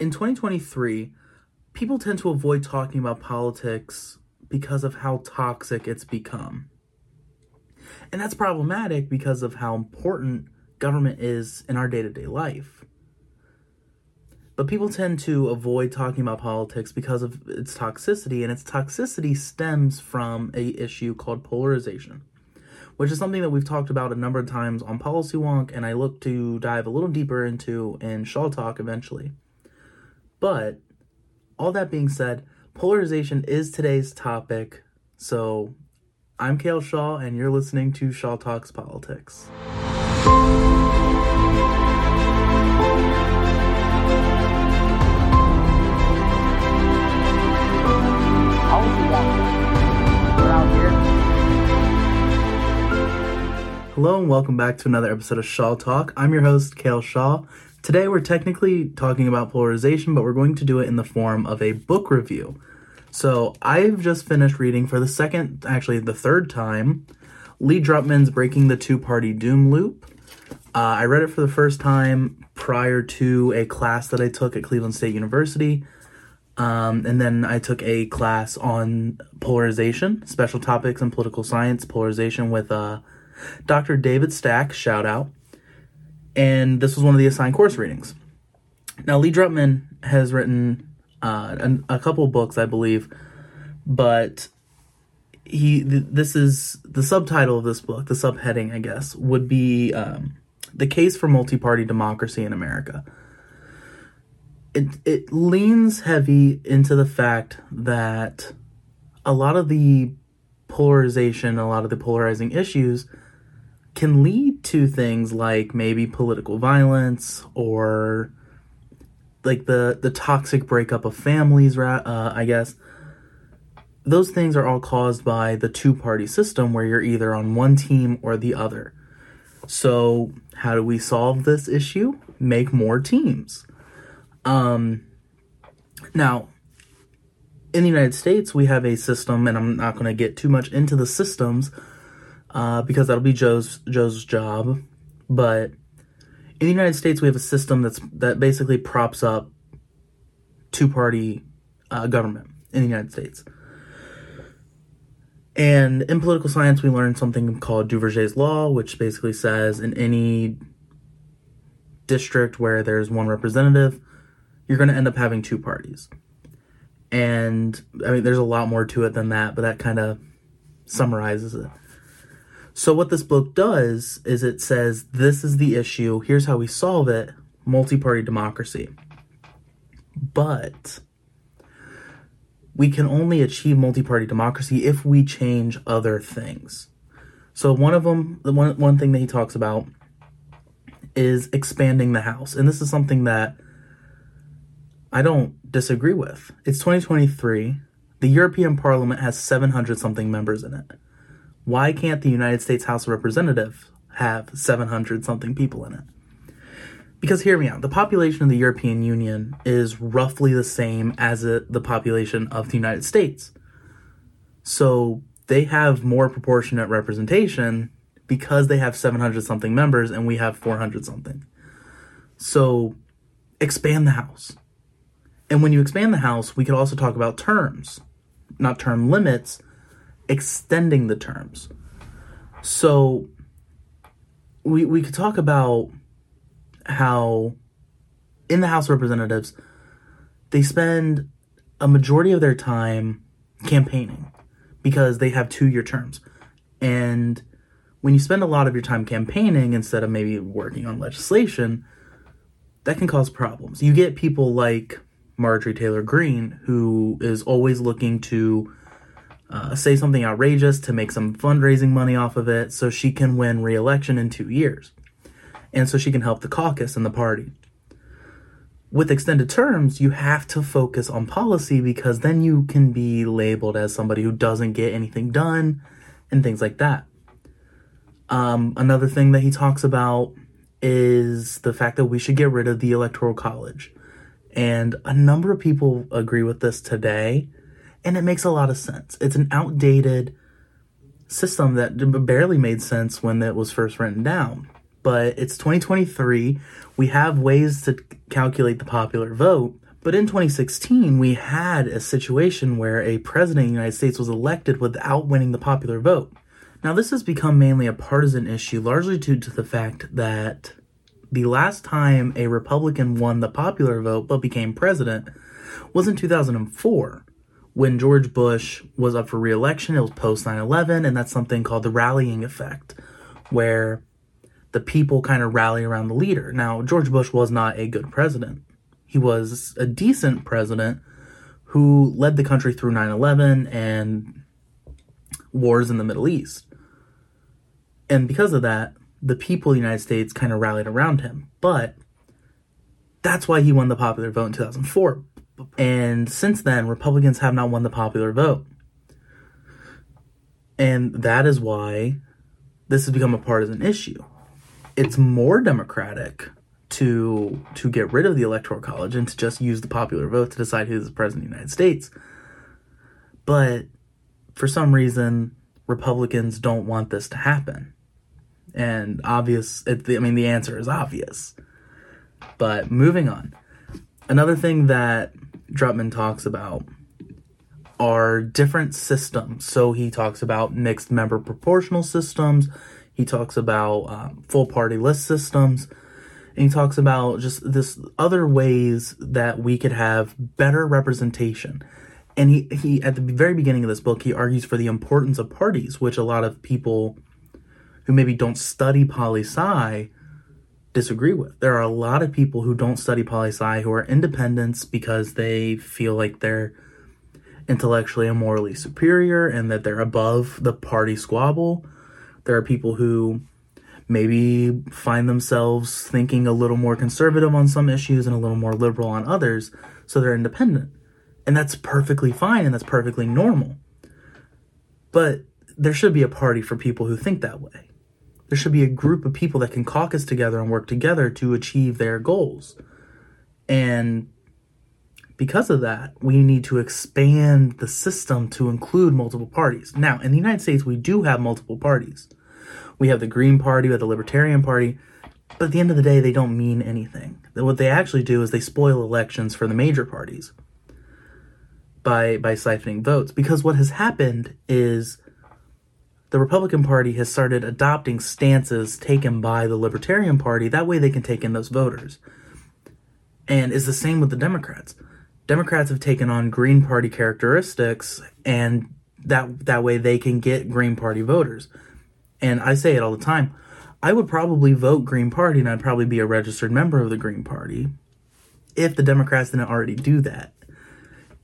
in 2023, people tend to avoid talking about politics because of how toxic it's become. And that's problematic because of how important government is in our day to day life. But people tend to avoid talking about politics because of its toxicity, and its toxicity stems from a issue called polarization, which is something that we've talked about a number of times on Policy Wonk, and I look to dive a little deeper into in Shaw Talk eventually. But all that being said, polarization is today's topic. So I'm Cael Shaw, and you're listening to Shaw Talks Politics. Hello and welcome back to another episode of Shaw Talk. I'm your host, Cael Shaw. Today we're technically talking about polarization, but we're going to do it in the form of a book review. So I've just finished reading for the second, actually the third time, Lee Drutman's Breaking the Two Party Doom Loop. Uh, I read it for the first time prior to a class that I took at Cleveland State University. Um, and then I took a class on polarization, special topics in political science, polarization with uh, Dr. David Stack, shout out. And this was one of the assigned course readings. Now, Lee Drutman has written uh, a, a couple books, I believe, but he th- this is the subtitle of this book, the subheading, I guess, would be um, the case for multi-party democracy in America. It it leans heavy into the fact that a lot of the polarization, a lot of the polarizing issues can lead to things like maybe political violence or like the the toxic breakup of families uh, i guess. Those things are all caused by the two party system where you're either on one team or the other. So how do we solve this issue? Make more teams. Um now in the united states we have a system and i'm not going to get too much into the systems uh, because that'll be Joe's Joe's job. But in the United States, we have a system that's that basically props up two party uh, government in the United States. And in political science, we learned something called Duverger's law, which basically says in any district where there's one representative, you're going to end up having two parties. And I mean, there's a lot more to it than that, but that kind of summarizes it. So, what this book does is it says, this is the issue, here's how we solve it multi party democracy. But we can only achieve multi party democracy if we change other things. So, one of them, the one, one thing that he talks about is expanding the House. And this is something that I don't disagree with. It's 2023. The European Parliament has 700 something members in it why can't the United States House of Representatives have 700 something people in it? Because hear me out, the population of the European Union is roughly the same as the population of the United States. So they have more proportionate representation because they have 700 something members and we have 400 something. So expand the House. And when you expand the House, we could also talk about terms, not term limits, extending the terms. So we we could talk about how in the House of Representatives they spend a majority of their time campaigning because they have two year terms. And when you spend a lot of your time campaigning instead of maybe working on legislation, that can cause problems. You get people like Marjorie Taylor Greene, who is always looking to uh, say something outrageous to make some fundraising money off of it so she can win re-election in two years. And so she can help the caucus and the party. With extended terms you have to focus on policy because then you can be labeled as somebody who doesn't get anything done and things like that. Um, another thing that he talks about is the fact that we should get rid of the electoral college. And a number of people agree with this today and it makes a lot of sense. It's an outdated system that barely made sense when it was first written down. But it's 2023. We have ways to calculate the popular vote, But in 2016, we had a situation where a president of the United States was elected without winning the popular vote. Now, this has become mainly a partisan issue, largely due to the fact that the last time a Republican won the popular vote but became president was in 2004 when George Bush was up for reelection. It was post 9 11, and that's something called the rallying effect, where the people kind of rally around the leader. Now, George Bush was not a good president. He was a decent president who led the country through 9 11 and wars in the Middle East. And because of that, the people of the United States kind of rallied around him. But that's why he won the popular vote in 2004. And since then, Republicans have not won the popular vote. And that is why this has become a partisan issue. It's more democratic to to get rid of the electoral college and to just use the popular vote to decide who's the president of the United States. But for some reason, Republicans don't want this to happen. And obvious, it, I mean, the answer is obvious. But moving on. Another thing that Drutman talks about are different systems. So he talks about mixed member proportional systems. He talks about um, full party list systems. And he talks about just this other ways that we could have better representation. And he, he at the very beginning of this book, he argues for the importance of parties, which a lot of people who maybe don't study poli sci disagree with. There are a lot of people who don't study poli sci who are independents because they feel like they're intellectually and morally superior and that they're above the party squabble. There are people who maybe find themselves thinking a little more conservative on some issues and a little more liberal on others, so they're independent. And that's perfectly fine and that's perfectly normal. But there should be a party for people who think that way. There should be a group of people that can caucus together and work together to achieve their goals. And because of that, we need to expand the system to include multiple parties. Now, in the United States, we do have multiple parties. We have the Green Party, we have the Libertarian Party, but at the end of the day, they don't mean anything. What they actually do is they spoil elections for the major parties by by siphoning votes. Because what has happened is the Republican Party has started adopting stances taken by the Libertarian Party. That way they can take in those voters. And it's the same with the Democrats. Democrats have taken on Green Party characteristics and that that way they can get Green Party voters. And I say it all the time. I would probably vote Green Party and I'd probably be a registered member of the Green Party if the Democrats didn't already do that.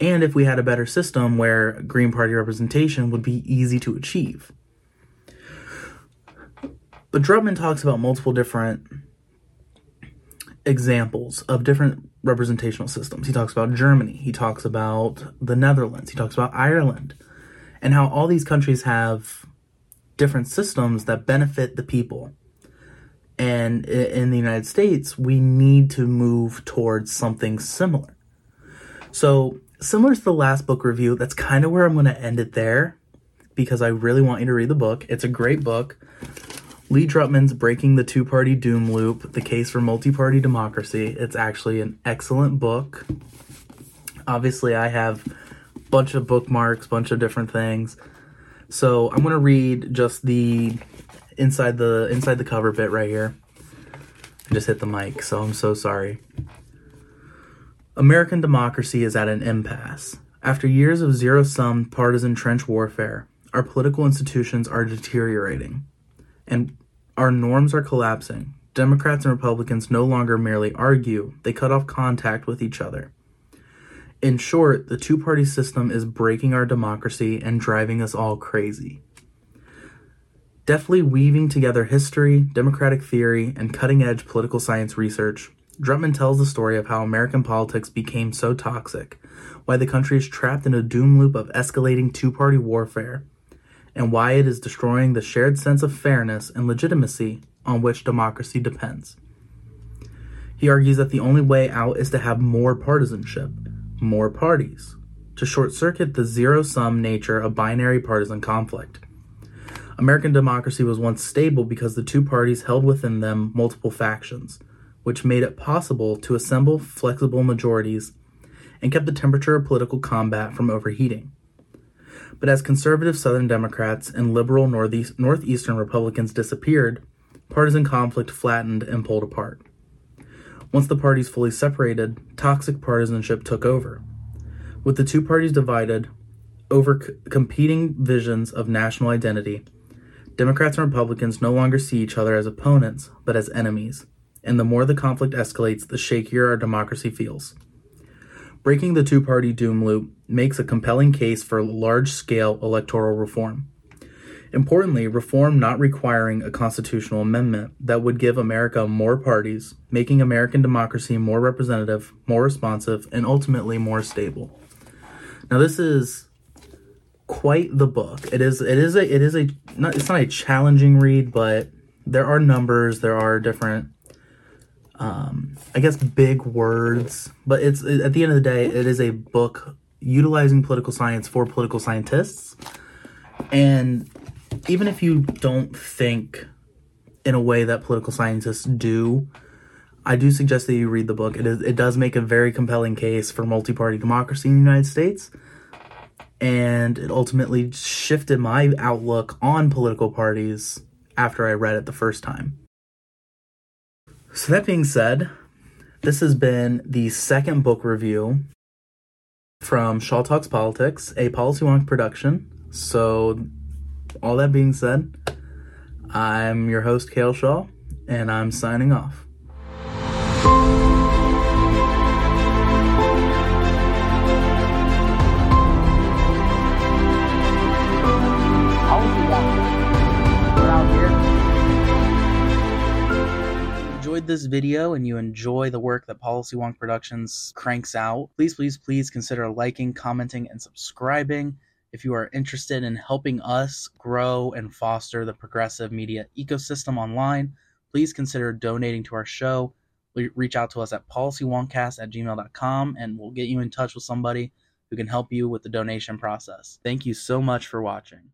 And if we had a better system where Green Party representation would be easy to achieve. But Drutman talks about multiple different examples of different representational systems. He talks about Germany, he talks about the Netherlands, he talks about Ireland, and how all these countries have different systems that benefit the people. And in the United States, we need to move towards something similar. So, similar to the last book review, that's kind of where I'm going to end it there because I really want you to read the book. It's a great book. Lee Drutman's Breaking the Two Party Doom Loop The Case for Multi Party Democracy. It's actually an excellent book. Obviously, I have a bunch of bookmarks, bunch of different things. So I'm gonna read just the inside the inside the cover bit right here. I just hit the mic, so I'm so sorry. American democracy is at an impasse. After years of zero sum partisan trench warfare, our political institutions are deteriorating and our norms are collapsing. Democrats and Republicans no longer merely argue, they cut off contact with each other. In short, the two party system is breaking our democracy and driving us all crazy. Deftly weaving together history, democratic theory, and cutting edge political science research, Drutman tells the story of how American politics became so toxic, why the country is trapped in a doom loop of escalating two party warfare, and why it is destroying the shared sense of fairness and legitimacy on which democracy depends. He argues that the only way out is to have more partisanship, more parties, to short circuit the zero sum nature of binary partisan conflict. American democracy was once stable because the two parties held within them multiple factions, which made it possible to assemble flexible majorities and kept the temperature of political combat from overheating. But as conservative Southern Democrats and liberal Northeast, Northeastern Republicans disappeared, partisan conflict flattened and pulled apart. Once the parties fully separated, toxic partisanship took over. With the two parties divided over c- competing visions of national identity, Democrats and Republicans no longer see each other as opponents, but as enemies. And the more the conflict escalates, the shakier our democracy feels. Breaking the two party doom loop makes a compelling case for large scale electoral reform. Importantly, reform not requiring a constitutional amendment that would give America more parties, making American democracy more representative, more responsive, and ultimately more stable. Now, this is quite the book. It is. It is a. It is a. Not. It's not a challenging read, but there are numbers. There are different. Um, I guess big words, but it's at the end of the day, it is a book utilizing political science for political scientists, and even if you don't think in a way that political scientists do, I do suggest that you read the book. It is it does make a very compelling case for multi-party democracy in the United States. And it ultimately shifted my outlook on political parties after I read it the first time. So that being said, this has been the second book review from Shaw Talks Politics, a Policy Wonk production. So all that being said, I'm your host, Cael Shaw, and I'm signing off. This video and you enjoy the work that Policy Wonk Productions cranks out, please, please, please consider liking, commenting, and subscribing. If you are interested in helping us grow and foster the progressive media ecosystem online, please consider donating to our show. Reach out to us at policywonkcast at gmail.com and we'll get you in touch with somebody who can help you with the donation process. Thank you so much for watching.